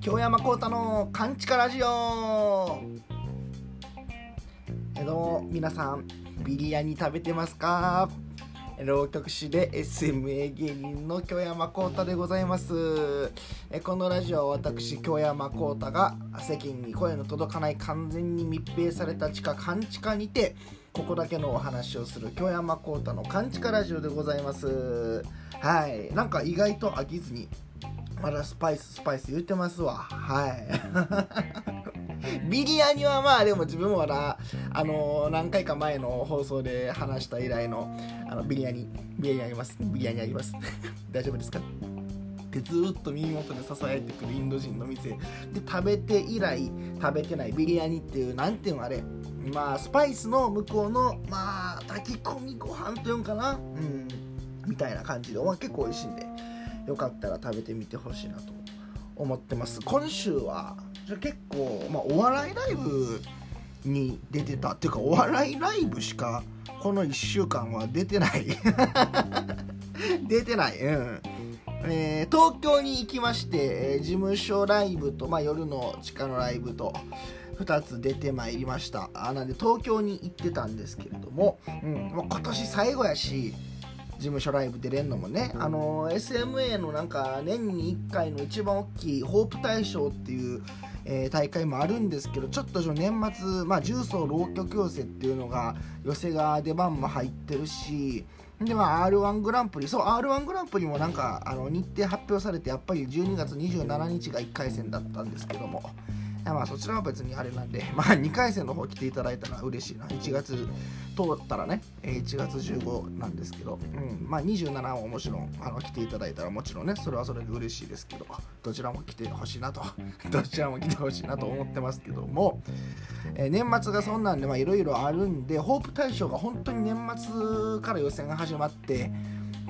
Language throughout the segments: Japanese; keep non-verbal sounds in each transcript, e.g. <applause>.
京山幸太のカンチカラジオ。えどうも皆さんビリヤニ食べてますか？浪曲師で SMA 芸人の京山幸太でございます。えこのラジオは私京山幸太が世間に声の届かない完全に密閉された地下勘地下にてここだけのお話をする京山幸太の勘地下ラジオでございます。はい。なんか意外と飽きずにまだスパイススパイス言ってますわ。はい。ビリヤニはまあでも自分もまだあの何回か前の放送で話した以来のあのビリヤニ。ビリヤニあります。ビリヤニあります。<laughs> 大丈夫ですか？ってずっと耳元で支えてくるインド人の店。で食べて以来食べてない。ビリヤニっていうなんていうのあれ。まあスパイスの向こうのまあ炊き込みご飯というんかな。うんみたいな感じで、まあ、結構美味しいんでよかったら食べてみてほしいなと思ってます。今週は結構、まあ、お笑いライブに出てたっていうかお笑いライブしかこの1週間は出てない。<laughs> 出てない。うん。えー、東京に行きまして、えー、事務所ライブと、まあ、夜の地下のライブと2つ出てまいりました。あなんで東京に行ってたんですけれども、うん、もう今年最後やし事務所ライブ出れんのもね、あの SMA のなんか年に1回の一番大きいホープ大賞っていう、えー、大会もあるんですけどちょっと年末、まあ、重曹浪曲寄せっていうのが寄せが出番も入ってるしでまあ r 1グランプリそう r 1グランプリもなんかあの日程発表されてやっぱり12月27日が1回戦だったんですけどもまあそちらは別にあれなんで、<laughs> まあ2回戦の方来ていただいたら嬉しいな。1月通ったらね、1月15なんですけど、うん、まあ27ももちろんあの来ていただいたらもちろんね、それはそれで嬉しいですけど、どちらも来てほしいなと、<laughs> どちらも来てほしいなと思ってますけども、えー、年末がそんなんでいろいろあるんで、ホープ大賞が本当に年末から予選が始まって、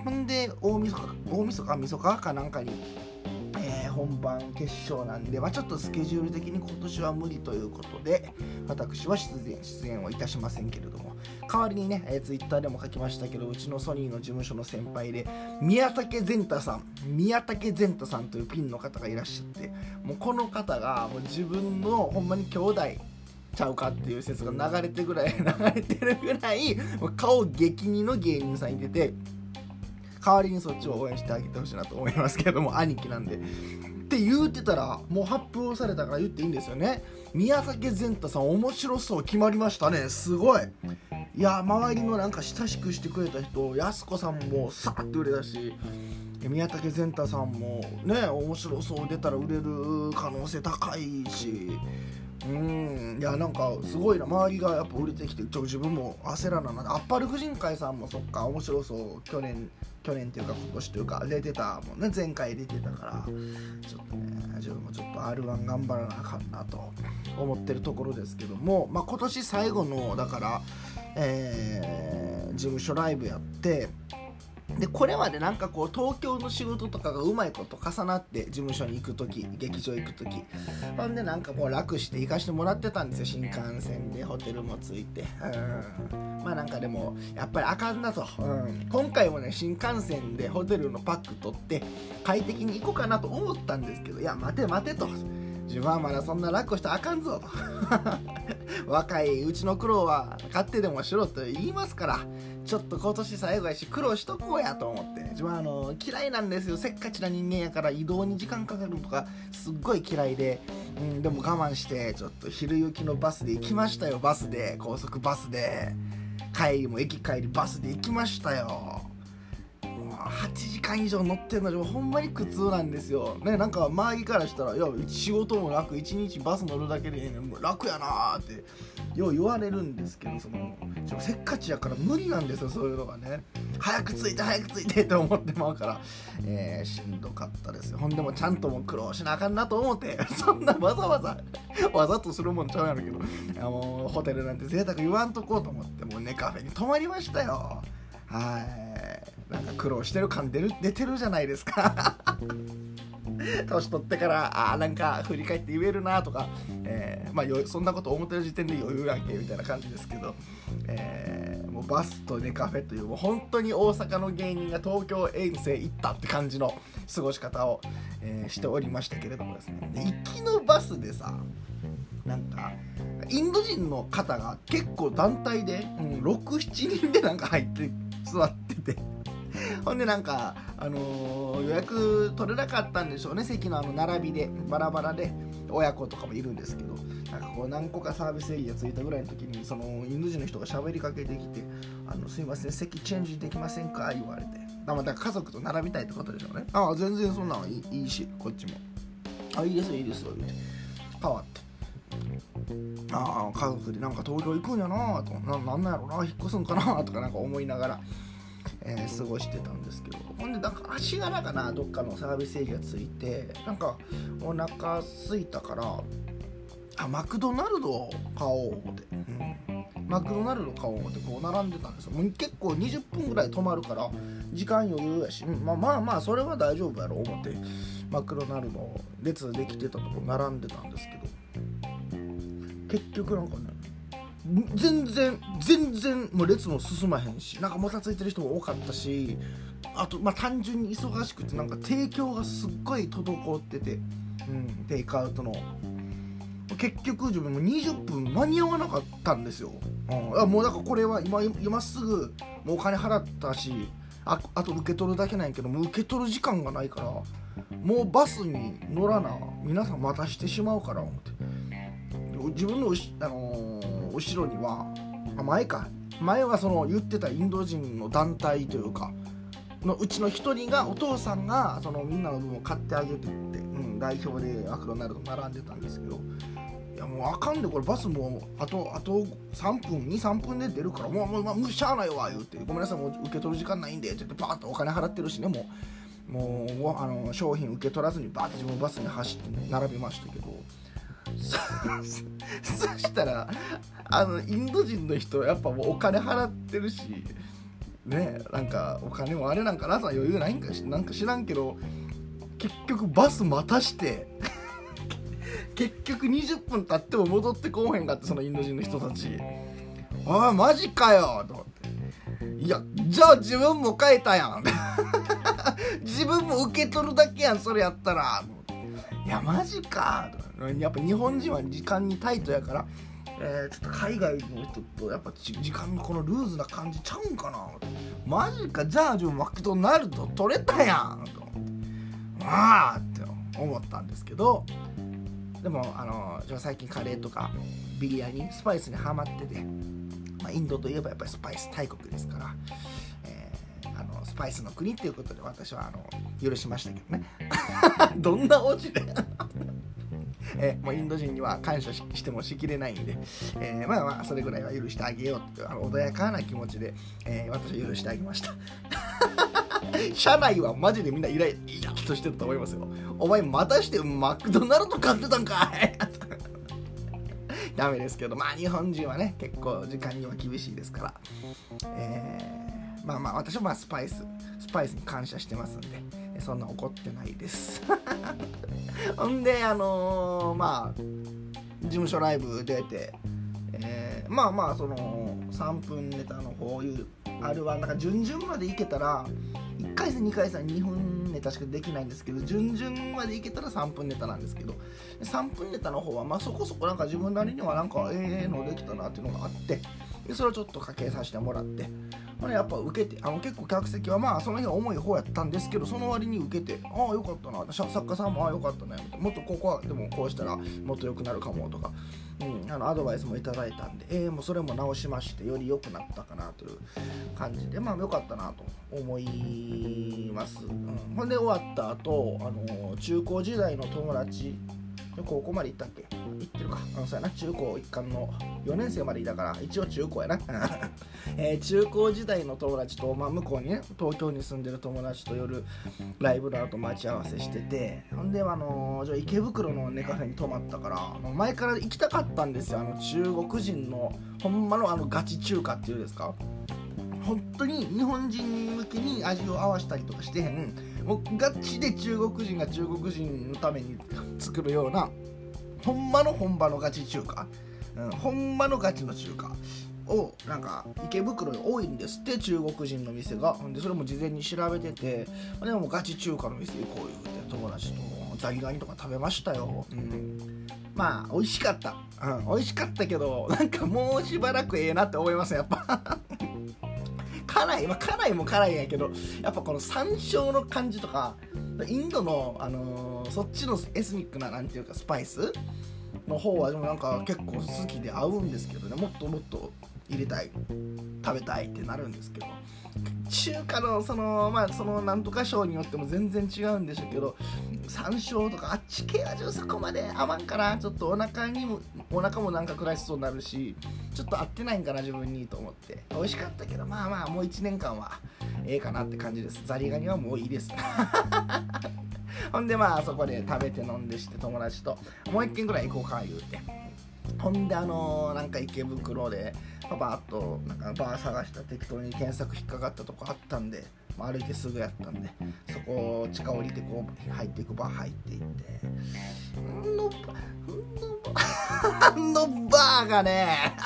ほんで大晦日、大晦日、晦日かなんかに、え本番決勝なんで、まあ、ちょっとスケジュール的に今年は無理ということで私は出演出演はいたしませんけれども代わりにね、えー、ツイッターでも書きましたけどうちのソニーの事務所の先輩で宮武善太さん宮武善太さんというピンの方がいらっしゃってもうこの方がもう自分のほんまに兄弟ちゃうかっていう説が流れてぐらい流れてるぐらい顔激似の芸人さんいてて代わりにそっちを応援してあげてほしいなと思いますけども兄貴なんで。って言うてたらもう発表されたから言っていいんですよね。宮武善太さん面白そう決まりましたね。すごい。いや周りのなんか親しくしてくれた人やす子さんもさーって売れたし宮武善太さんもね面白そう出たら売れる可能性高いしうん。いやなんかすごいな。周りがやっぱ売れてきてちょ自分も焦らなな。あっぱれ婦人会さんもそっか面白そう。去年去年っていうか今年というか出てたもんね。前回出てたから。ちょっとね自分もちょっと r 1頑張らなあかんなと思ってるところですけども、まあ、今年最後のだから、えー、事務所ライブやってでこれまでなんかこう東京の仕事とかがうまいこと重なって事務所に行く時劇場行く時。ほんでなんかこう楽して行かしてもらってたんですよ。新幹線でホテルもついて。うん。まあなんかでもやっぱりあかんなと、うん、今回もね新幹線でホテルのパック取って快適に行こうかなと思ったんですけどいや待て待てと。自分はまだそんな楽したらあかんぞ。と <laughs> 若いうちの苦労は勝手でもしろと言いますからちょっと今年最後やし苦労しとこうやと思って。自分はあの嫌いなんですよ。せっかちな人間やから移動に時間かかるとかすっごい嫌いで、うん、でも我慢してちょっと昼行きのバスで行きましたよ。バスで。高速バスで。帰りも駅帰りバスで行きましたよ。8時間以上乗ってんのにほんまに苦痛なんですよ。ねなんか周りからしたらいや仕事もなく1日バス乗るだけで楽やなってよう言われるんですけどそのせっかちやから無理なんですよそういうのがね。早く着いて早く着いてって思ってまうから、えー、しんどかったですよ。ほんでもちゃんとも苦労しなあかんなと思って <laughs> そんなわざわざわざとするもんちゃうやろけどもうホテルなんて贅沢言わんとこうと思ってもうねカフェに泊まりましたよ。はい。なんか苦労してる感出る出てるじゃないですか。<laughs> 年取ってからあなんか振り返って言えるなとか、えー、まあそんなこと思ってる時点で余裕やんけみたいな感じですけど、えー、もうバスとネカフェというもう本当に大阪の芸人が東京遠征行ったって感じの過ごし方を、えー、しておりましたけれどもですね。行きのバスでさなんかインド人の方が結構団体で、うん、67人でなんか入って座ってて。ほんでなんか、あのー、予約取れなかったんでしょうね。席のあの並びでバラバラで親子とかもいるんですけど。なんかこう何個かサービスエリア着いたぐらいの時にそのインド人の人が喋りかけてきて「あのすいません席チェンジできませんか?」言われて。だから家族と並びたいってことでしょうね。ああ全然そんなんいいいいしこっちも。あいいですいいです言って変わってああ家族でなんか東京行くんやなと。ななんなんやろな引っ越すんかなとかなんか思いながら、えー、過ごしてたんですけど。ほんでなんか足柄かなどっかのサービスエリアついてなんかお腹すいたからあマクドナルドを買おうって、うん、マクドナルド買おうってこう並んでたんですよ。もう結構20分ぐらい止まるから時間余裕やし、まあまあまあそれは大丈夫やろ思ってマクドナルド列できてたとこ並んでたんですけど。結局なんかね全然全然もう列も進まへんしなんかもたついてる人も多かったしあとまあ単純に忙しくてなんか提供がすっごい滞ってて、うん、テイクアウトの。結局自分も20分間に合わなかったんですよ、うん、もうだからこれは今今すぐもうお金払ったしああと受け取るだけなんやけどもう受け取る時間がないからもうバスに乗らな皆さん待たしてしまうから思って自分のあのー、後ろには前か。前はその言ってたインド人の団体というかのうちの1人がお父さんがそのみんなの分を買ってあげてって、うん、代表でマクドナルド並んでたんですけどいやもうあかんでこれバスもあとあと3分23分で出るからもうもう、まあ、しゃあないわ言うて。ごめんなさいもう受け取る時間ないんでって言ってバーッとお金払ってるしねもう。もうあの商品受け取らずにバーッて自分のバスに走って並びましたけど。そしたらあのインド人の人やっぱもうお金払ってるしねなんかお金もあれなんかなさ余裕ないんかしなんか知らんけど結局バス待たして <laughs> 結局20分経っても戻ってこうへんかってそのインド人の人たち。ああマジかよと思って。いやじゃあ自分も変えたやん。<laughs> 自分も受け取るだけやんそれやったら。いやマジかやっぱ日本人は時間にタイトやからえー、ちょっと海外の人とやっぱ時間のこのルーズな感じちゃうんかな。マジかじゃあ自分マクドナルド取れたやんと。まあって思ったんですけど。でもあの最近カレーとかビリヤニスパイスにはまってて、まあ、インドといえばやっぱりスパイス大国ですから、えー、あのスパイスの国っていうことで私はあの許しましたけどね。<laughs> どんなオチで <laughs> えー、もうインド人には感謝してもしきれないんで、えー、まあまあそれぐらいは許してあげようってあの穏やかな気持ちで、えー、私は許してあげました。<laughs> 社内はマジでみんなイライラとしてると思いますよ。お前またしてマクドナルド買ってたんかい。<laughs> ダメですけどまあ日本人はね結構時間には厳しいですから、えー、まあまあ私はまあスパイススパイスに感謝してますんで。そんな怒ってないです。<laughs> ほんであのー、まあ事務所ライブ出て、えー、まあまあその3分ネタのこういうあるはなんか順々までいけたら1回戦2回戦2分ネタしかできないんですけど順々までいけたら3分ネタなんですけど3分ネタの方はまあそこそこなんか自分なりにはなんかええのできたなっていうのがあってでそれをちょっとかけさせてもらってこれやっぱ受けてあの結構客席はまあその日は重い方やったんですけどその割に受けてああよかったな作家さんもああよかったねもっとここはでもこうしたらもっと良くなるかもとか、うん、あのアドバイスもいただいたんで、えー、もうそれも直しましてより良くなったかなという感じでまあ良かったなと思います、うん、ほんで終わった後あの中高時代の友達高校まで行ったっけ？行ってるか。あのさな。中高一貫の4年生までいたから一応中高やな、<laughs> えー、中高時代の友達と、まあ、向こうにね東京に住んでる友達と夜ライブの後待ち合わせしててほんであのー、じゃ池袋のネカフェに泊まったから前から行きたかったんですよ。あの中国人のほんまのあのガチ中華っていうんですか？本当に日本人向けに味を合わしたりとかしてへん。もうガチで中国人が中国人のために作るようなほんまの本場のガチ中華、うん、ほんまのガチの中華をなんか池袋に多いんですって中国人の店が。でそれも事前に調べててでもガチ中華の店行こう言うて友達とザリガニとか食べましたよ、うん、まあ美味しかった、うん、美味しかったけどなんかもうしばらくええなって思いますやっぱ。辛い、まあ、辛いも辛いんやけどやっぱこの山椒の感じとかインドの、あのー、そっちのエスニックななんていうかスパイスの方はでもなんか結構好きで合うんですけどねもっともっと入れたい食べたいってなるんですけど。中華のそのまあそのなんとか賞によっても全然違うんでしょうけど山椒とかあっち系はそこまで合わんかなちょっとお腹にもお腹もなんか暗いそうになるしちょっと合ってないんかな自分にと思って。美味しかったけどまあまあもう1年間はええかなって感じです。ザリガニはもういいです。<laughs> ほんでまあそこで食べて飲んでして友達ともう1軒ぐらい行こうか言うて。ほんであのー、なんか池袋でパパッとなんかバー探した適当に検索引っかかったとこあったんで、まあ、歩いてすぐやったんでそこを地下降りてこう入っていくバー入っていってんのあのバーがね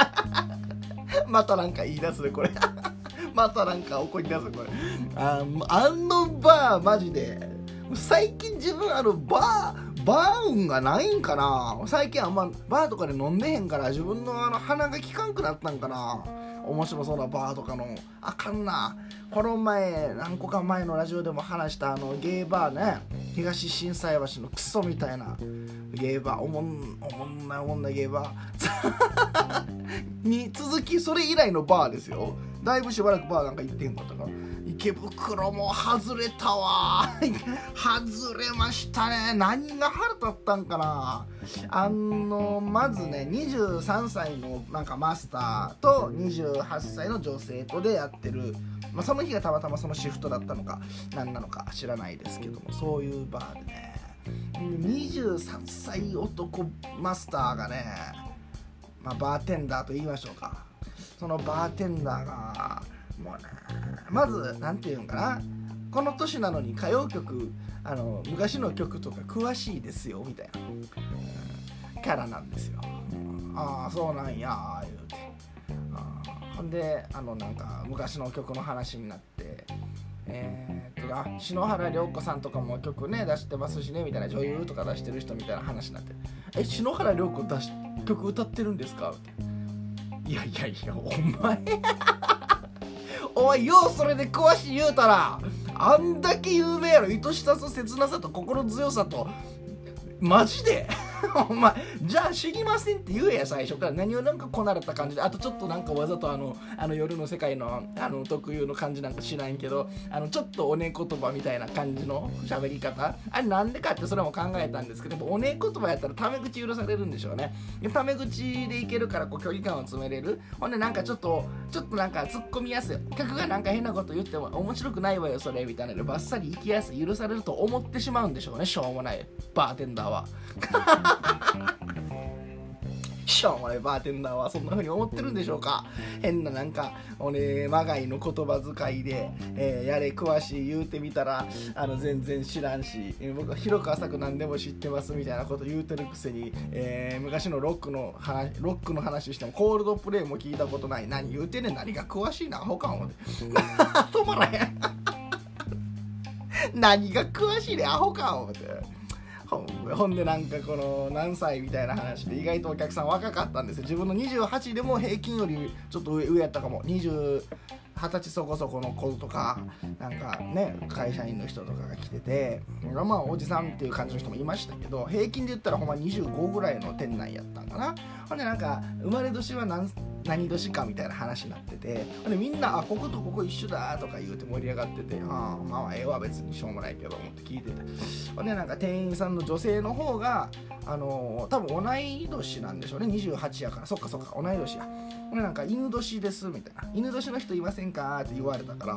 <laughs> またなんか言い出すねこれ。<laughs> またなんか怒り出すこれ。ああのバーマジで。最近自分あのバーバー運がないんかな。最近あんまバーとかで飲んでへんから自分のあの鼻が利かんくなったんかな。面白そうなバーとかの。あかんな。この前何個か前のラジオでも話したあのゲーバーね。東心斎橋のクソみたいな。ゲーバー。おもんおもんないおもんないゲーバー。<laughs> に続きそれ以来のバーですよ。だいぶしばらくバーなんか行ってんかったから。池袋も外れたわ。<laughs> 外れましたね。何が腹立ったんかな。あのまずね23歳のなんかマスターと28歳の女性とでやってる、まあ、その日がたまたまそのシフトだったのか何なのか知らないですけどもそういうバーでね。23歳男マスターがね、まあ、バーテンダーと言いましょうか。そのバーテンダーがもうねまず何て言うんかな。この年なのに歌謡曲あの昔の曲とか詳しいですよみたいな、キャラなんですよ、ああそうなんや言うて。ほんであのなんか昔の曲の話になってえー、っとあ篠原涼子さんとかも曲ね出してますしねみたいな女優とか出してる人みたいな話になって「え篠原涼子出し曲歌ってるんですか?」って「いやいやいやお前。おいようそれで詳しい言うたらあんだけ有名やろ。愛しさと切なさと心強さと。マジで。<laughs> お前じゃあ知りませんって言えや最初から。何をなんかこなれた感じで。あとちょっとなんかわざとあのあの夜の世界のあの特有の感じなんかしないけどあのちょっとおね言葉みたいな感じの喋り方。あれなんでかってそれも考えたんですけどおね言葉やったらタメ口許されるんでしょうね。タメ口でいけるからこう距離感を詰めれる。ほんでなんかちょっとちょっとなんか突っ込みやすい。客がなんか変なこと言っても面白くないわよそれみたいなのでバッサリ行きやすい。許されると思ってしまうんでしょうね。しょうもない。バーテンダーは。しょうもないバーテンダーはそんな風に思ってるんでしょうか。変ななんかおねまがいの言葉遣いで、えー、やれ詳しい言うてみたらあの全然知らんし僕は広く浅く何でも知ってますみたいなこと言うてるくせに、えー、昔のロックの話ロックの話してもコールドプレイも聞いたことない。何言うてんねん。何が詳しいなアホか思って。<laughs> 止まらへん。何が詳しいねアホか思って。<laughs> ほんでなんかこの何歳みたいな話で意外とお客さん若かったんですよ。自分の28でも平均よりちょっと上やったかも。二十歳そこそこの子とかなんかね会社員の人とかが来ててまあおじさんっていう感じの人もいましたけど平均で言ったらほんま25ぐらいの店内やったんかな。ほんでなんか生まれ年は何何年かみたいな話になっててほんでみんな「あこことここ一緒だ」とか言うて盛り上がってて「ああまあええわ別にしょうもないけど」思って聞いてて。ほんでなんか店員さんの女性の方があのー、多分同い年なんでしょうね。28やから。そっかそっか。同い年や。ほんでなんか犬年ですみたいな。犬年の人いませんんかって言われたから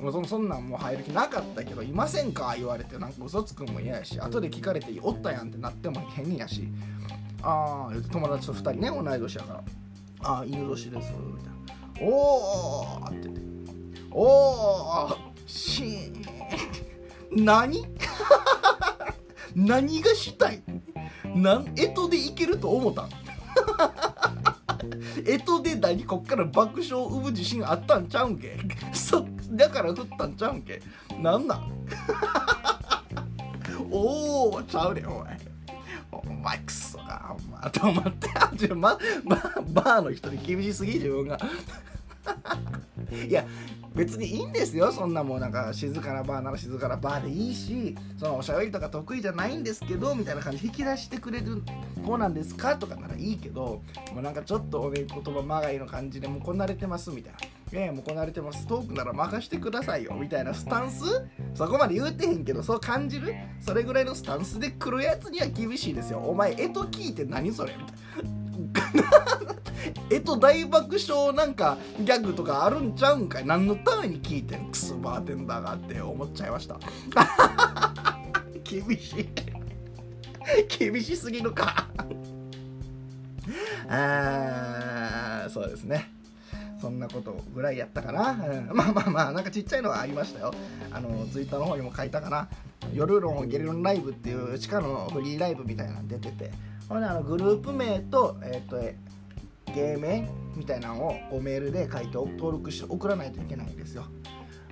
もうそそんなんもう入る気なかったけどいませんか？言われてなんか嘘つくんも嫌やし後で聞かれておったやんってなっても変やしああ友達と2人ね同い年やからあ犬年ですみたいなおおって言っておおしー何？<laughs> 何がしたいなんえとでいけると思ったん？えとで何こっから爆笑を生む自信あったんちゃうんけ？<laughs> そだから振ったんちゃうんけ？なんなん？<laughs> おおちゃうねお前お前クソがほんまと思ってあちょままバーの人に厳しすぎ自分が。いや別にいいんですよ。そんなもうなんか静かなバーなら静かなバーでいいしそのおしゃべりとか得意じゃないんですけどみたいな感じ引き出してくれる子なんですかとかならいいけどもうなんかちょっとおね言葉まがいの感じでもうこなれてますみたいな。いやもうこなれてます。トークなら任してくださいよ。みたいなスタンス？そこまで言うてへんけどそう感じる？それぐらいのスタンスで来るやつには厳しいですよ。お前えと聞いて何それ？みたいな。<laughs> えと大爆笑なんかギャグとかあるんちゃうんかい？何のために聞いてんクソバーテンダーがって思っちゃいました。<laughs> 厳しい。厳しすぎるか。あーそうですね。そんなことぐらいやったかな、うん、まあまあまあなんかちっちゃいのはありましたよ。あのツイッターの方にも書いたかな。夜のゲリラライブっていう地下のフリーライブみたいなの出てて。ほんであのグループ名とえっ、ー、と芸名みたいなのをメールで書いて登録して送らないといけないんですよ。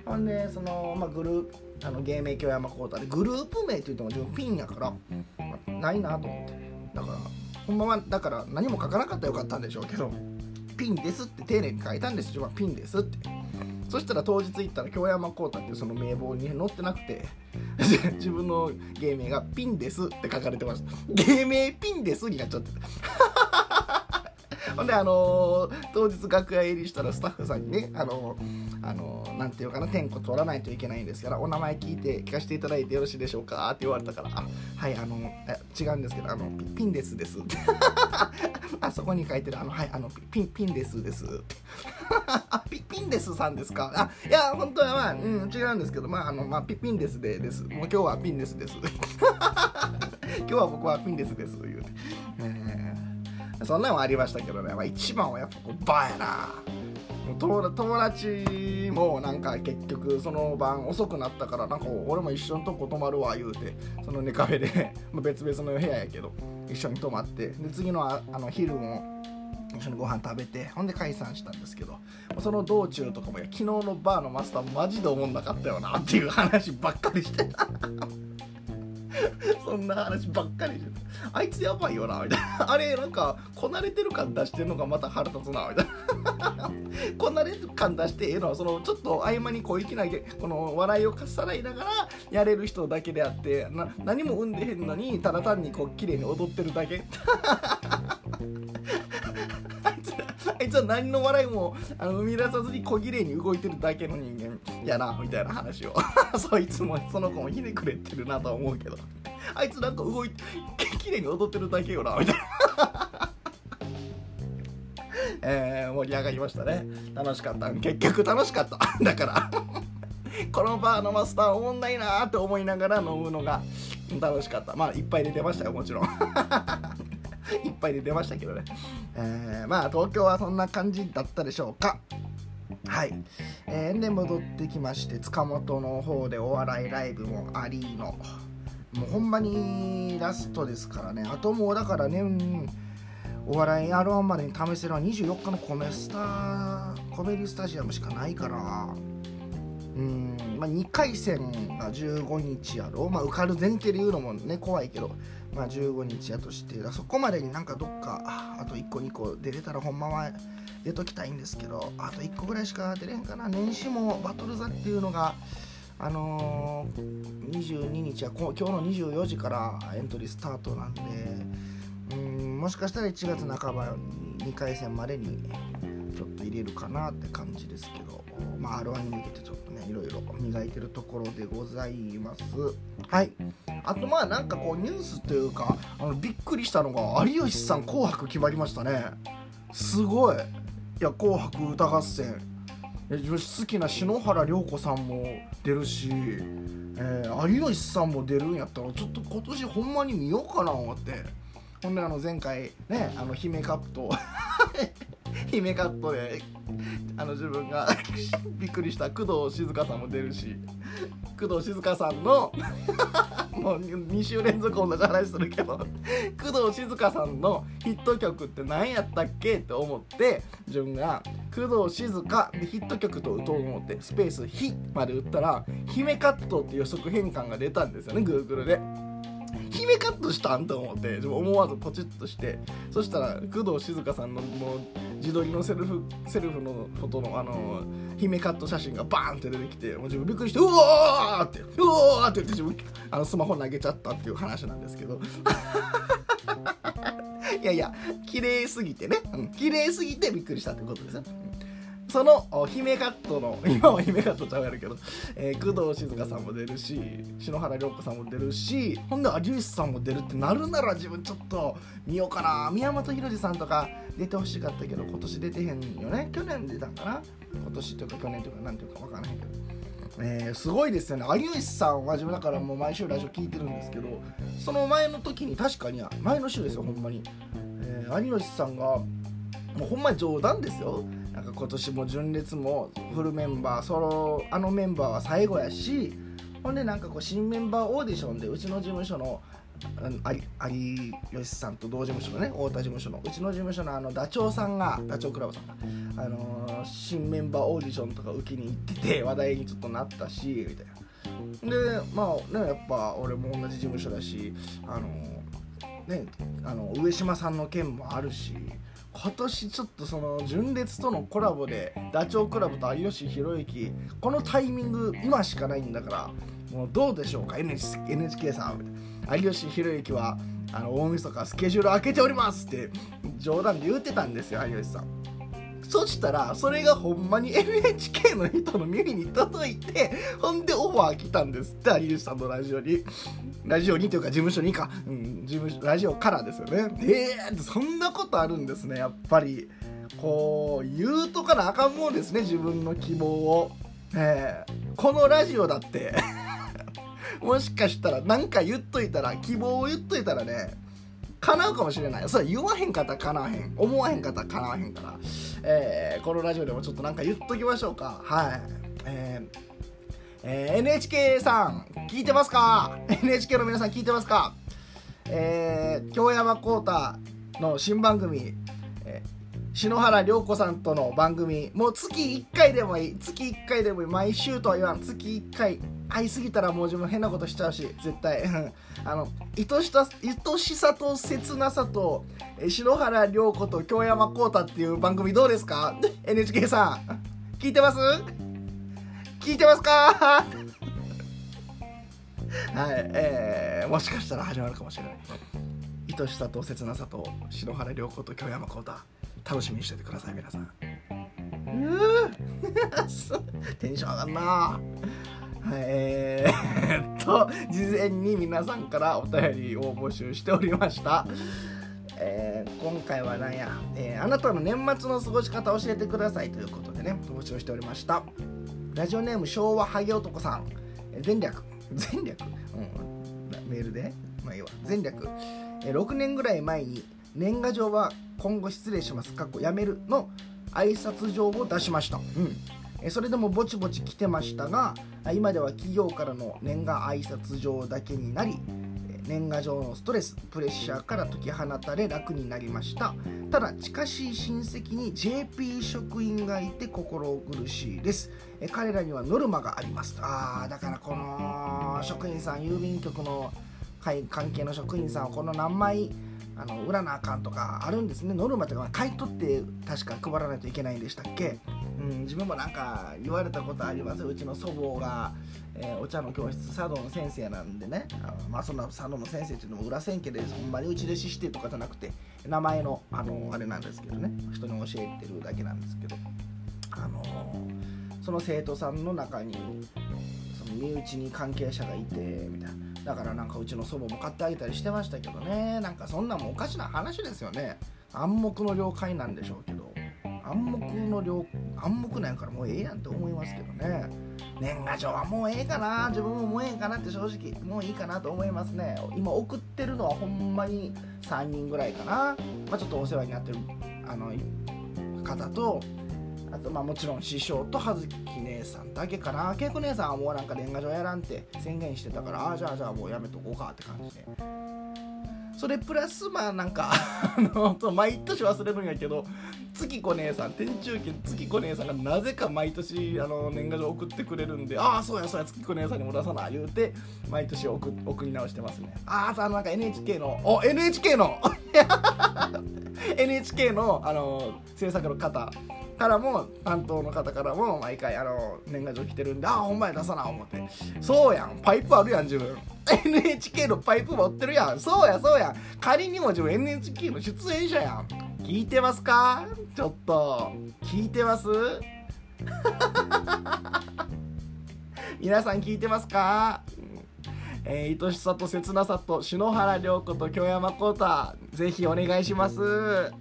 ほんでその、まあ、グループあの芸名京山幸太でグループ名って言っても自分ピンやから、まあ、ないなと思って。だからほんまはだから何も書かなかったらよかったんでしょうけどピンですって丁寧に書いたんです。自分はピンですって。そしたら当日行ったら京山幸太っていうその名簿に載ってなくて自分の芸名がピンですって書かれてました。芸名ピンですになっちゃってほんであのー、当日楽屋入りしたらスタッフさんにねあのー、あのー、なんていうかな点呼取らないといけないんですからお名前聞いて聞かせていただいてよろしいでしょうかって言われたからあはいあの違うんですけどあのピンですです。<laughs> あそこに書いてるあのはいあのピンピンですです。<laughs> ピピンですさんですか？あいや本当はまあ、うん、違うんですけどまああのまあピピンですでです。もう今日はピンですです。<laughs> 今日は僕はピンですです言うて、えーそんなんもありましたけどね、まあ、一番はやっぱこうバーやな。友達もなんか結局その晩遅くなったからなんか俺も一緒のとこ泊まるわ言うてそのねカフェで <laughs> 別々の部屋やけど一緒に泊まってで次のあの昼も一緒にご飯食べてほんで解散したんですけどその道中とかも昨日のバーのマスターマジで思んなかったよなっていう話ばっかりしてた。そんな話ばっかりしてあいつやばいよなみたいな。<laughs> あれなんかこなれてる感出してんのがまた腹立つなみたいな。<laughs> こなれる感出してええのはそのちょっと合間に小粋なこの笑いをかっさらいながらやれる人だけであってな何も生んでへんのにただ単にこう綺麗に踊ってるだけ。<laughs> あいつは何の笑いもあの生み出さずに小綺麗に動いてるだけの人間やなみたいな話を。そいつもその子もひねくれてるなと思うけど。<laughs> あいつなんか動いて綺麗に踊ってるだけよなみたいな。<laughs> えー、盛り上がりましたね。楽しかった。結局楽しかった。<laughs> だからこのバーのマスターおもんないなって思いながら飲むのが楽しかった。まあいっぱいで出ましたよもちろん。いっぱいで出ましたけどね、えー、まあ東京はそんな感じだったでしょうか。はい、えー、で戻ってきまして塚本の方でお笑いライブもありの。もうほんまにラストですからね。あともうだからね、お笑い R1 までに試せるのは24日のコメスタコメディスタジアムしかないから。うんまあ、2回戦が15日やろ、まあ、受かる前提で言うのもね怖いけど、まあ、15日やとして。そこまでになんかどっかあと1個2個出れたらほんまは出ときたいんですけどあと1個ぐらいしか出れへんかな。年始もバトル座っていうのがあのー、22日は今日の24時からエントリースタートなんでうんもしかしたら1月半ばに2回戦までにちょっと入れるかなって感じですけど、まあ、R1 に向けてちょっとねいろいろ磨いてるところでございます。はい。あとまあなんかこうニュースというかあのびっくりしたのが有吉さん「紅白」決まりましたね。すごい。いや「紅白歌合戦」好きな篠原涼子さんも出るし、えー、有吉さんも出るんやったらちょっと今年ほんまに見ようかな思って。ほんであの前回ねあの姫カップと <laughs> 姫カットであの自分が <laughs> びっくりした工藤静香さんも出るし工藤静香さんのもう2週連続同じ話するけど <laughs> 工藤静香さんのヒット曲って何やったっけって思って自分が工藤静香でヒット曲と打とうと思ってスペース「ひ」まで打ったら「姫カット」っていう予測変換が出たんですよね Google で。姫カットしたんと思って思わずポチッとしてそしたら工藤静香さんのもう自撮りのセルフセルフのフォトのあの姫カット写真がバーンって出てきてもう自分びっくりして「うわー!」って「うわー!」って言って自分あのスマホ投げちゃったっていう話なんですけど <laughs> いやいや綺麗すぎてね、うん、綺麗すぎてびっくりしたってことですよ、その姫カットの <laughs> 今は姫カットちゃうやるけど、えー、工藤静香さんも出るし篠原涼子さんも出るしほんで有吉さんも出るってなるなら自分ちょっと見ようかな。宮本浩次さんとか出てほしかったけど今年出てへんよね。去年出たんかな。今年とか去年とか何ていうか分からへんけど。えー、すごいですよね。有吉さんは自分だからもう毎週ラジオ聞いてるんですけどその前の時に確かに前の週ですよほんまに、えー、有吉さんがもうほんまに冗談ですよ。なんか今年も純烈もフルメンバーそのあのメンバーは最後やしほんでなんかこう新メンバーオーディションでうちの事務所の有吉さんと同事務所のね太田事務所のうちの事務所のあのダチョウさんがダチョウ倶楽部さんが、あのー、新メンバーオーディションとか受けに行ってて話題にちょっとなったしみたいな。でまあねやっぱ俺も同じ事務所だしあのー、ねあの上島さんの件もあるし今年ちょっとその純烈とのコラボでダチョウ倶楽部と有吉弘行このタイミング今しかないんだからもうどうでしょうか？NHK さん。有吉弘行はあの大晦日スケジュール開けておりますって冗談で言ってたんですよ有吉さん。そしたらそれがほんまに NHK の人の耳に届いてほんでオファー来たんですって有吉さんのラジオに。ラジオにというか事務所にか、うん、事務所ラジオからですよね。えー、そんなことあるんですねやっぱり。こう言うとかなあかんもんですね自分の希望を、えー、このラジオだって。<laughs> もしかしたら何か言っといたら希望を言っといたらね叶うかもしれない。それ言わへんかったら叶わへん。思わへんかったら叶わへんから、えー、このラジオでもちょっとなんか言っときましょうか。はい。えーえー、NHK さん聞いてますか？NHK の皆さん聞いてますか？えー、京山浩太の新番組、篠原涼子さんとの番組もう月1回でもいい月1回でもいい毎週とは言わん月1回会いすぎたらもう自分変なことしちゃうし絶対。あの愛しさ愛しさと切なさと篠原涼子と京山幸太っていう番組どうですか？NHK さん。聞いてます？聞いてますか？はい、えー、もしかしたら始まるかもしれない。愛しさと切なさと篠原涼子と京山幸太。楽しみにしててください皆さん。<laughs> テンション上がんな。えー、っと事前に皆さんからお便りを募集しておりました、えー、今回は何や、えー、あなたの年末の過ごし方を教えてくださいということでね募集しておりました。ラジオネーム昭和ハゲ男さん。前略。前略、うん、メールで？まあいいわ前略、えー、6年ぐらい前に年賀状は今後失礼します。かっこやめるの挨拶状を出しました、うん。それでもぼちぼち来てましたが今では企業からの年賀挨拶状だけになり年賀状のストレスプレッシャーから解き放たれ楽になりました。ただ近しい親戚に JP 職員がいて心苦しいです。え彼らにはノルマがあります。ああだからこの職員さん郵便局の関係の職員さんはこの何枚あの売らなあかんとかあるんですね。ノルマとか買い取って確か配らないといけないんでしたっけ？うん、自分もなんか言われたことあります。うちの祖母が、えー、お茶の教室茶道の先生なんでね。あのまあそんな茶道の先生っていうのも裏千家でほんまにうち弟子してとかじゃなくて名前のあのあれなんですけどね。人に教えてるだけなんですけど。あのその生徒さんの中にその身内に関係者がいてみたいな。だからなんかうちの祖母も買ってあげたりしてましたけどね。なんかそんなもおかしな話ですよね。暗黙の了解なんでしょうけど。暗黙の了暗黙なんやからもうええやんって思いますけどね。年賀状はもうええかな。自分ももうええかなって正直もういいかなと思いますね。今送ってるのはほんまに3人ぐらいかな、まあ、ちょっとお世話になってるあの方とあとまあもちろん師匠と葉月姉さんだけかな。恵子姉さんはもうなんか年賀状やらんって宣言してたからああじゃあじゃあもうやめとこうかって感じで。それプラスまあなんか <laughs> 毎年忘れるんやけど月子姉さん天中家月子姉さんがなぜか毎年あの年賀状送ってくれるんでああそうやそうや月子姉さんにも出さな言うて毎年送送り直してますね。ああさなんか NHK のお NHK の <laughs> NHK のあの制作の方。からも担当の方からも毎回あの年賀状来てるんでああほんまや出さな思って。そうやん。パイプあるやん自分。<laughs> NHK のパイプ持ってるやん。そうやそうや仮にも自分 NHK の出演者やん。聞いてますか？ちょっと。聞いてます？<laughs> 皆さん聞いてますか？えー、愛しさと切なさと篠原涼子と京山幸太ぜひお願いします。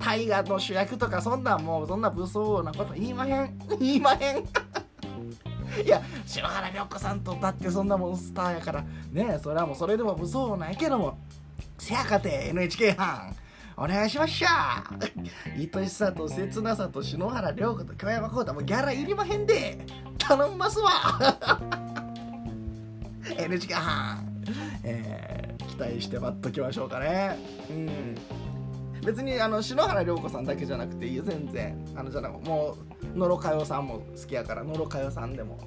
大河の主役とかそんなんもうそんな武装なこと言いまへん。<laughs> 言いまへん。<laughs> いや篠原涼子さんとだってそんなモンスターやから。ねそれはもうそれでも武装ないけども。せやかて NHK 班お願いしましゃ。<laughs> 愛しさと切なさと篠原涼子と京山幸太もギャラいりまへんで。頼んますわ。NHK 班、えー、期待して待っときましょうかね。うん。別にあの篠原涼子さんだけじゃなくていいよ全然あのじゃなもう野呂佳代さんも好きやから野呂佳代さんでも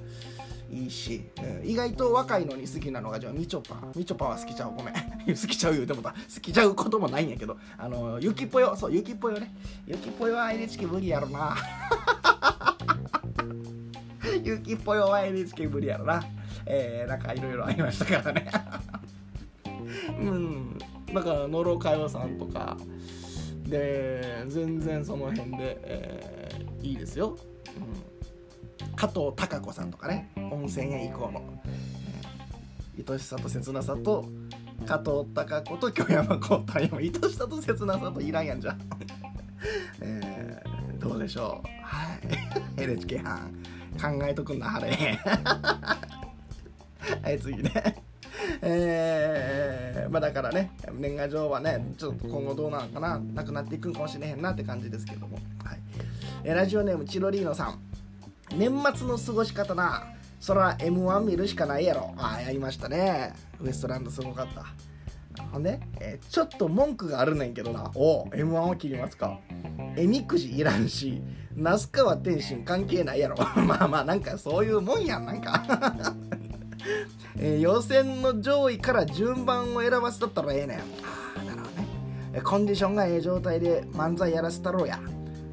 いいし、うん、意外と若いのに好きなのがじゃあみちょぱみちょぱは好きちゃうごめん好きちゃう言うてもた。好きちゃうこともないんやけど。あのゆきぽよそうゆきぽよね。ゆきぽよは NHK 無理やろなゆきぽよは NHK 無理やろな。<laughs> えー、なんかいろいろありましたからね。<laughs> うん。だから野呂佳代さんとかで全然その辺で、えー、いいですよ、うん、加藤貴子さんとかね温泉へ行こうの、えー、愛しさと切なさと加藤貴子と京山幸太も愛しさと切なさといらんやんじゃ。<laughs> えー、どうでしょう。はい。NHK 班。考えとくんなはれ。<laughs> はい次ね。えー、まあだからね年賀状はねちょっと今後どうなのかななくなっていくんかもしれへんなって感じですけども、はい。えー、ラジオネームチロリーノさん。年末の過ごし方な。そら m 1見るしかないやろ。ああやりましたね。ウエストランドすごかった。ほんで、えー、ちょっと文句があるねんけどな。お m 1を切りますか。えみくじいらんし那須川天心関係ないやろ。<laughs> まあまあなんかそういうもんやんなんか。<laughs> えー、予選の上位から順番を選ばせとったらええねん。ああなるほどね。コンディションがええ状態で漫才やらせたろうや。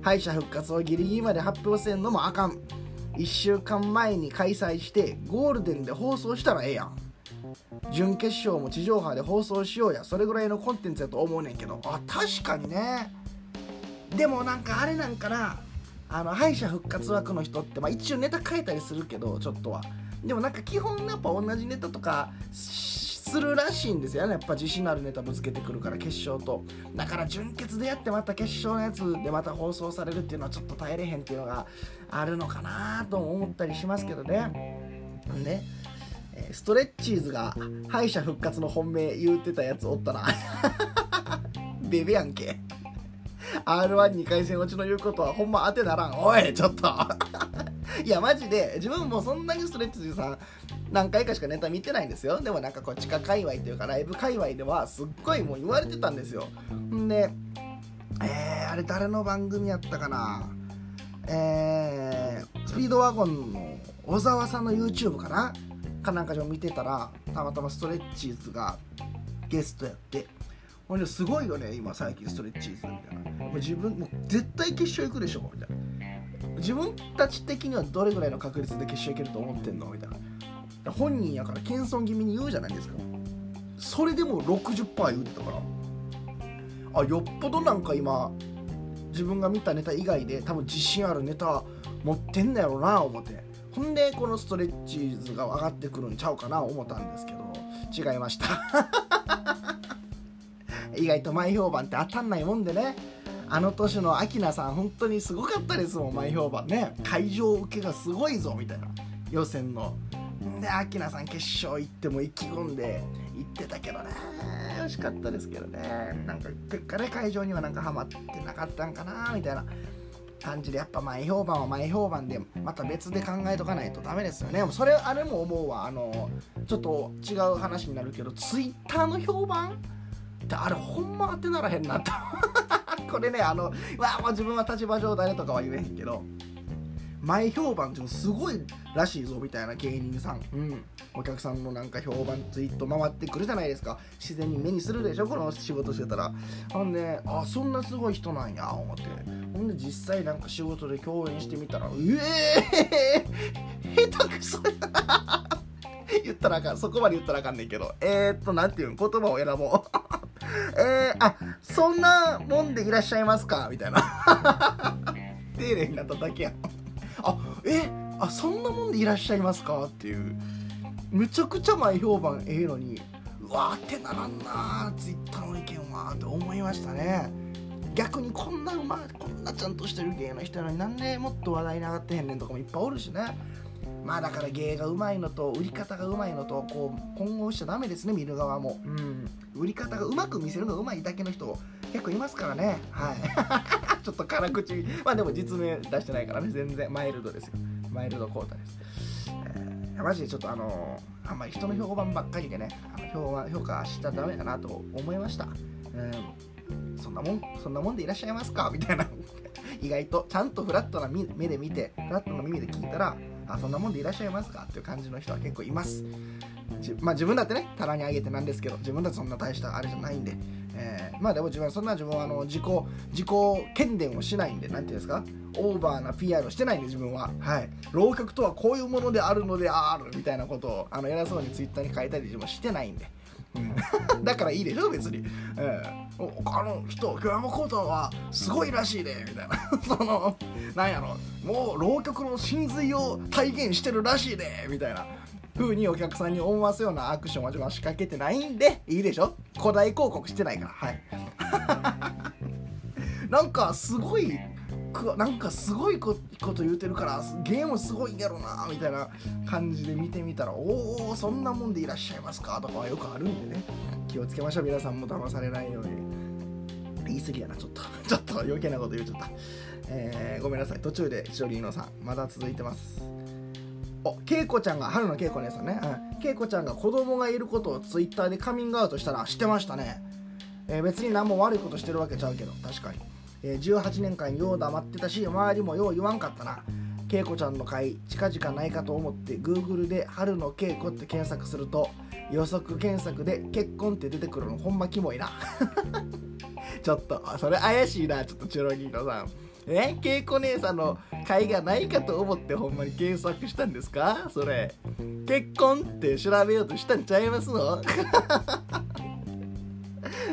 敗者復活をギリギリまで発表せんのもあかん。1週間前に開催してゴールデンで放送したらええやん。準決勝も地上波で放送しようや。それぐらいのコンテンツやと思うねんけど。あ確かにね。でもなんかあれなんかな。あの敗者復活枠の人って、まあ、一応ネタ変えたりするけどちょっとは。でもなんか基本やっぱ同じネタとかするらしいんですよね。やっぱ自信のあるネタぶつけてくるから決勝と。だから準決でやってまた決勝のやつでまた放送されるっていうのはちょっと耐えれへんっていうのがあるのかなと思ったりしますけどね。でストレッチーズが敗者復活の本命言うてたやつおったな。<laughs> ベベやんけ。R12 回戦落ちの言うことはほんま当てならん。おいちょっと。<laughs> いやマジで自分もそんなにストレッチーズさん何回かしかネタ見てないんですよ。でもなんかこう地下界隈というかライブ界隈ではすっごいもう言われてたんですよ。んでえー、あれ誰の番組やったかな？えー、スピードワゴンの小沢さんの YouTube かな？かなんかで見てたらたまたまストレッチーズがゲストやって。ほんですごいよね今最近ストレッチーズみたいな。もう自分もう絶対決勝行くでしょみたいな。自分たち的にはどれぐらいの確率で決勝行けると思ってんの？みたいな。本人やから謙遜気味に言うじゃないですか。それでも60%言うてたから。あよっぽどなんか今自分が見たネタ以外で多分自信あるネタ持ってんだろうな思って。ほんでこのストレッチーズが上がってくるんちゃうかな思ったんですけど。違いました。<laughs> 意外と前評判って当たんないもんでね。あの年のアキナさん本当にすごかったですもん。前評判ね。会場受けがすごいぞみたいな。予選の。でアキナさん決勝行っても意気込んで行ってたけどね。惜しかったですけどね。なんか結果ね会場にはなんかハマってなかったんかなみたいな。感じでやっぱ前評判は前評判でまた別で考えとかないとダメですよね。それあれも思うわ。あのちょっと違う話になるけどツイッターの評判ってあれほんま当てならへんなとこれねあのわあもう自分は立場上誰とかは言えへんけど前評判ってすごいらしいぞみたいな芸人さん、うん、お客さんのなんか評判ツイート回ってくるじゃないですか。自然に目にするでしょこの仕事してたら。ほんであそんなすごい人なんや思って。ほんで実際なんか仕事で共演してみたらうえー、下手くそや言ったらあかん。そこまで言ったらあかんねんけど。えー、っとなんていう言葉を選ぼうえー、あそんなもんでいらっしゃいますか？みたいな。<laughs> 丁寧なっただけや。んあえあそんなもんでいらっしゃいますか？っていう。むちゃくちゃ前評判ええのにうわってならんなツイッターの意見はって思いましたね。逆にこんなうまこんなちゃんとしてる芸の人なのになんでもっと話題に上がってへんねんとかもいっぱいおるしね。まあだから芸がうまいのと売り方がうまいのとこう混合しちゃダメですね見る側も。うん。売り方がうまく見せるのがうまいだけの人結構いますからね。はい。<laughs> ちょっと辛口。まあでも実名出してないからね。全然。マイルドですよ。マイルドコータです、えー、マジでちょっとあのー、あんまり人の評判ばっかりでね。あの評判評価したらダメだなと思いました、うん、そんなもんそんなもんでいらっしゃいますか？みたいな。<laughs> 意外とちゃんとフラットな目で見てフラットな耳で聞いたらあそんなもんでいらっしゃいますか？っていう感じの人は結構います。まあ自分だってね棚にあげてなんですけど自分だってそんな大したあれじゃないんでえー、まあでも自分はそんな自分はあの自己自己検伝をしないんで何ていうんですかオーバーな PR をしてないんで自分は。はい。浪曲とはこういうものであるのであるみたいなことをあの偉そうにツイッターに書いたり自分はしてないんで。<laughs> だからいいでしょ別に、えー、あの人京山幸太はすごいらしいでみたいな。<laughs> そのなんやろ。もう浪曲の真髄を体現してるらしいでみたいな。風にお客さんに思わすようなアクションは自分は仕掛けてないんでいいでしょ？古代広告してないから。はい。<laughs> なんかすごいなんかすごいこと言うてるからゲームすごいんやろなみたいな感じで見てみたらおおそんなもんでいらっしゃいますかとかはよくあるんでね。気をつけましょう皆さんも騙されないように。言い過ぎやなちょっと。<laughs> ちょっと余計なこと言うちゃった、えー、ごめんなさい。途中でショリーノさんまだ続いてます。おけいこちゃんが春のけいこ姉さんね、うん、けいこちゃんが子供がいることをツイッターでカミングアウトしたら知ってましたね、えー、別に何も悪いことしてるわけちゃうけど。確かに、えー、18年間よう黙ってたし周りもよう言わんかったな。けいこちゃんの回近々ないかと思って Google で春のけいこって検索すると予測検索で結婚って出てくるのほんまキモいな。<laughs> ちょっとそれ怪しいなちょっとチュロギーノさん。えけいこ姉さんの会がないかと思ってほんまに検索したんですか？それ。結婚って調べようとしたんちゃいますの？<laughs>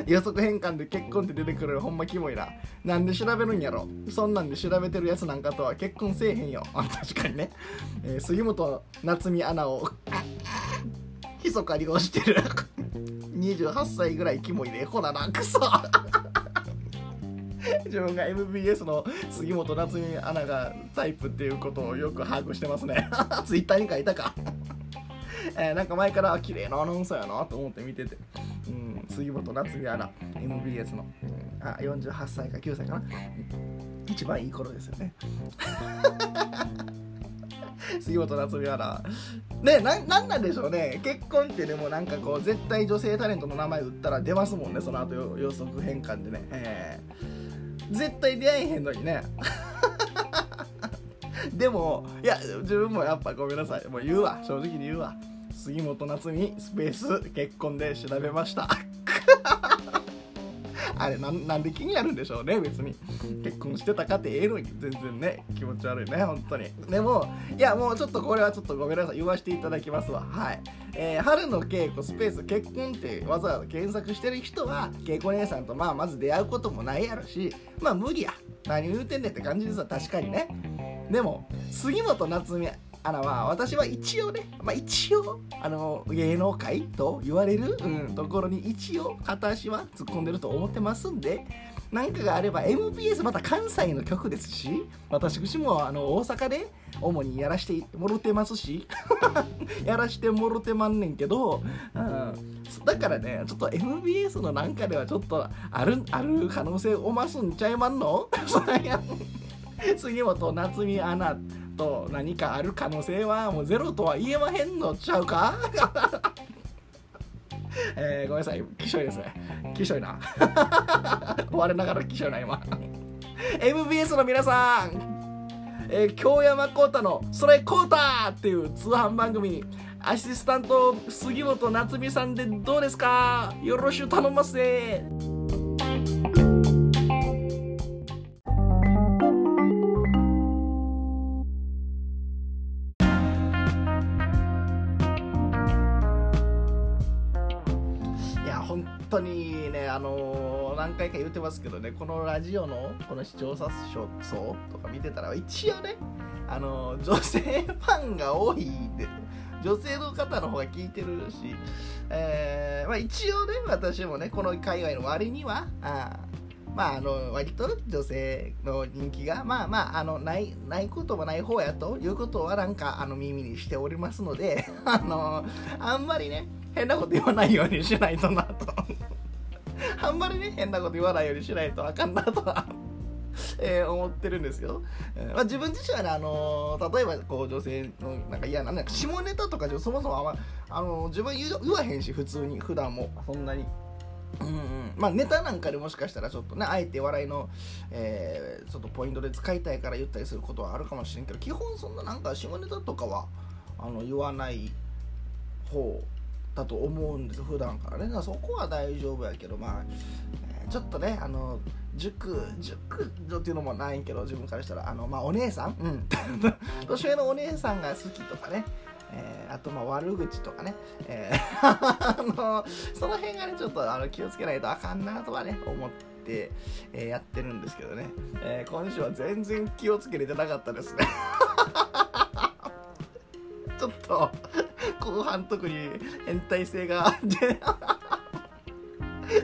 予測変換で結婚って出てくるほんまキモいな。なんで調べるんやろ？そんなんで調べてるやつなんかとは結婚せえへんよ。<laughs> 確かにね、えー、杉本夏美アナを <laughs> 密か利用してる。28歳ぐらいキモいでほらなクソ。自分が MBS の杉本夏美アナがタイプっていうことをよく把握してますね。<laughs> ツイッターに書いたか。<laughs> えー、なんか前から綺麗なアナウンサーやなと思って見てて、うん、杉本夏美アナ MBS の、うん、あ48歳か9歳かな。一番いい頃ですよね。<laughs> 杉本夏美アナ。ねななんなんでしょうね。結婚ってでもなんかこう絶対女性タレントの名前打ったら出ますもんねその後予測変換でね。えー。絶対出会えへんのにね。<laughs> でもいや自分もやっぱごめんなさい。もう言うわ。正直に言うわ。杉本夏美スペース結婚で調べました。<laughs> あれなんで気になるんでしょうね別に。結婚してたかってええのに。全然ね気持ち悪いね本当に。でもいやもうちょっとこれはちょっとごめんなさい。言わせていただきますわ。はい。えー、春の稽古スペース結婚ってわざわざ検索してる人は稽古姉さんとまあまず出会うこともないやろしまあ無理や。何言うてんねんって感じですわ確かにね。でも杉本夏美あのまあ私は一応ね、まあ、一応あの芸能界と言われる、うん、ところに一応片足は突っ込んでると思ってますんで何かがあれば MBS また関西の曲ですし私もあの大阪で主にやらしてもろてますし <laughs> やらしてもろてまんねんけど、うん、だからねちょっと MBS のなんかではちょっとあるある可能性を増すんちゃいまんの？<laughs> 杉本夏美アナと何かある可能性はもうゼロとは言えまへんのちゃうか？<laughs> <laughs> えー、ごめんなさい、きしょいですね。きしょいな。<laughs> 我ながらきしょいな、今。MBS の皆さん、えー、京山幸太の「それ幸太!」っていう通販番組にアシスタント杉本夏美さんでどうですか？よろしゅう頼ます当にね、あのー、何回か言ってますけどね、このラジオのこの視聴者層とか見てたら、一応ね、あのー、女性ファンが多いんで、女性の方の方が聞いてるし、えー、まあ、一応ね、私もね、この海外の割には、あまあ、あの割と女性の人気が、まあまあ、あのないないこともない方やということは、なんかあの耳にしておりますので、<laughs> あのあんまりね、変なこと言わないようにしないとなと。<laughs> あんまりね変なこと言わないようにしないとあかんなとは。<laughs> えー、思ってるんですよ、えーまあ、自分自身はね、あのー、例えばこう女性のなんか嫌ななんか下ネタとかそもそもあんま、あのー、自分言わへんし普通に普段も。そんなに。うんうん、まあネタなんかでもしかしたらちょっとねあえて笑いの、えー、ちょっとポイントで使いたいから言ったりすることはあるかもしれんけど基本そんななんか下ネタとかはあの言わない方だと思うんです普段からね。そこは大丈夫やけどまあ、えー、ちょっとねあの塾塾女っていうのもないけど自分からしたらあのまあお姉さん？うん。<laughs> 年上のお姉さんが好きとかね。えー、あとまあ悪口とかね、えー、<laughs> あのその辺がねちょっとあの気をつけないとあかんなとはね思って、えー、やってるんですけどね、えー、今週は全然気をつけれてなかったですね。<laughs> ちょっと後半特に変態性が。<laughs>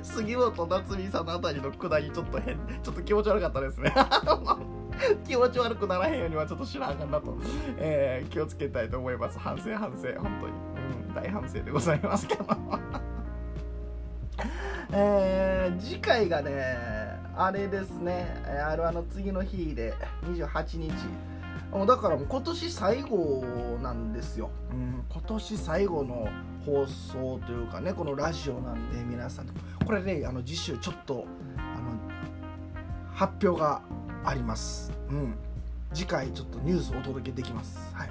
杉本夏美さんのあたりのくだりちょっと変ちょっと気持ち悪かったですね。<laughs> 気持ち悪くならへんようにはちょっと知らんかなと、えー、気をつけたいと思います。反省反省。本当に、うん、大反省でございます。けど。<laughs> えー、次回がねあれですね。あれあの次の日で28日。だからもう今年最後なんですよ、うん、今年最後の放送というかねこのラジオなんで皆さんこれねあの次週ちょっとあの発表があります、うん、次回ちょっとニュースをお届けできます、はい、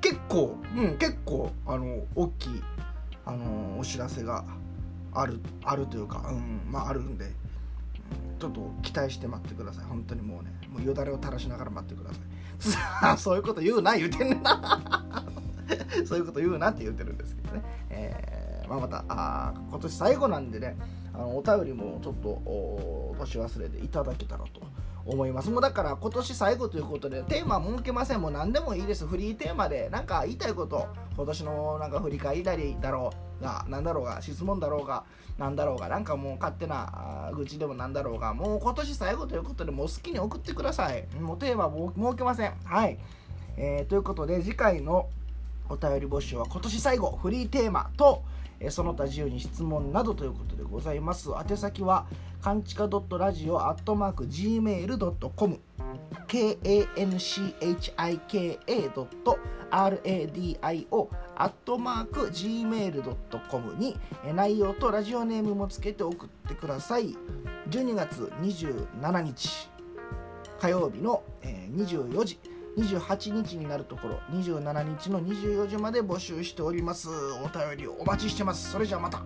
結構、うん、結構あの大きいあのお知らせがあるあるというか、うんまあ、あるんでちょっと期待して待ってください。本当にもうね。もうよだれを垂らしながら待ってください。<laughs> そういうこと言うな言うてんな。<laughs> そういうこと言うなって言ってるんですけどね、えーまあ、またあ今年最後なんでねあのお便りもちょっと年忘れていただけたらと思います。もうだから今年最後ということでテーマ設けません。もう何でもいいです。フリーテーマで何か言いたいこと今年のなんか振り返りだろう。が何だろうが質問だろうが何だろうがなんかもう勝手な愚痴でも何だろうがもう今年最後ということでもう好きに送ってください。もうテーマ設けません。はい、えー、ということで次回のお便り募集は今年最後フリーテーマとえその他自由に質問などということでございます。宛先はかんちか .radio.gmail.com kanchika.radio アットマーク gmail.com に内容とラジオネームもつけて送ってください。12月27日火曜日の24時。28日になるところ27日の24時まで募集しております。お便りお待ちしてます。それじゃあまた。